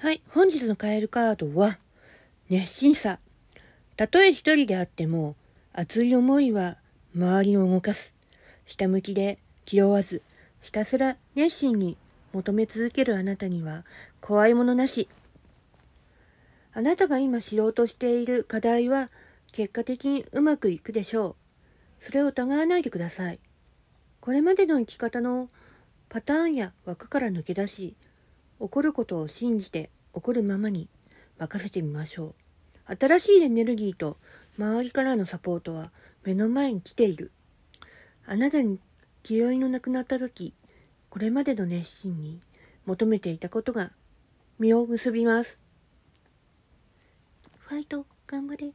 はい、本日のカエルカードは、熱心さ。たとえ一人であっても、熱い思いは周りを動かす。ひたむきで気負わず、ひたすら熱心に求め続けるあなたには怖いものなし。あなたが今知ろうとしている課題は結果的にうまくいくでしょう。それを疑わないでください。これまでの生き方のパターンや枠から抜け出し、起こることを信じて起こるままに任せてみましょう。新しいエネルギーと周りからのサポートは目の前に来ている。あなたに気負いのなくなった時、これまでの熱心に求めていたことが実を結びます。ファイト、頑張れ。